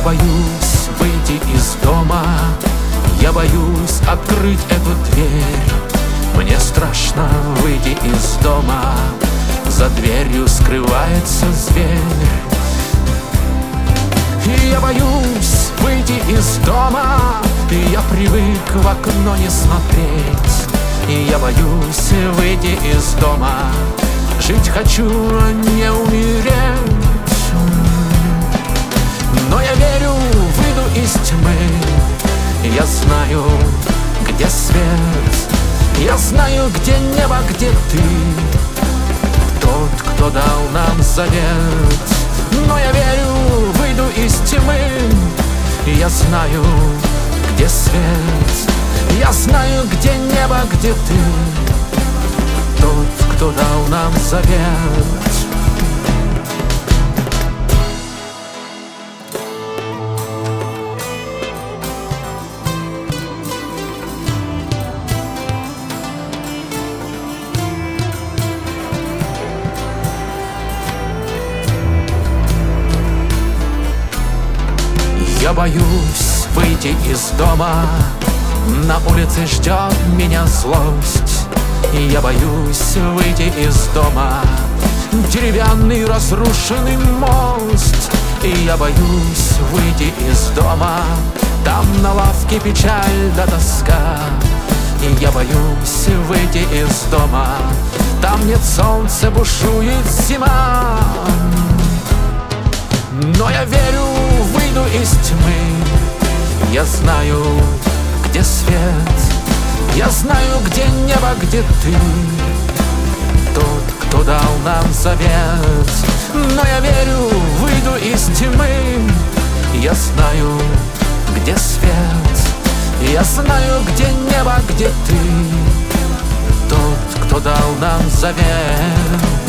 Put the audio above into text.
Я боюсь выйти из дома. Я боюсь открыть эту дверь. Мне страшно выйти из дома. За дверью скрывается зверь. И я боюсь выйти из дома. И я привык в окно не смотреть. И я боюсь выйти из дома. Жить хочу, а не Я знаю, где свет. Я знаю, где небо, где ты. Тот, кто дал нам завет. Но я верю, выйду из тьмы. Я знаю, где свет. Я знаю, где небо, где ты. Кто дал нам завет боюсь выйти из дома. На улице ждет меня злость я боюсь выйти из дома. Деревянный разрушенный мост И я боюсь выйти из дома. Там на лавке печаль да тоска И я боюсь выйти из дома. Там нет солнца, бушует зима. Но я верю, Я знаю, где свет. Я знаю, где небо, где ты. Тот, кто дал нам завет. Но я верю, выйду из тьмы. Я знаю, где свет. Я знаю, где небо, где ты. Тот, кто дал нам завет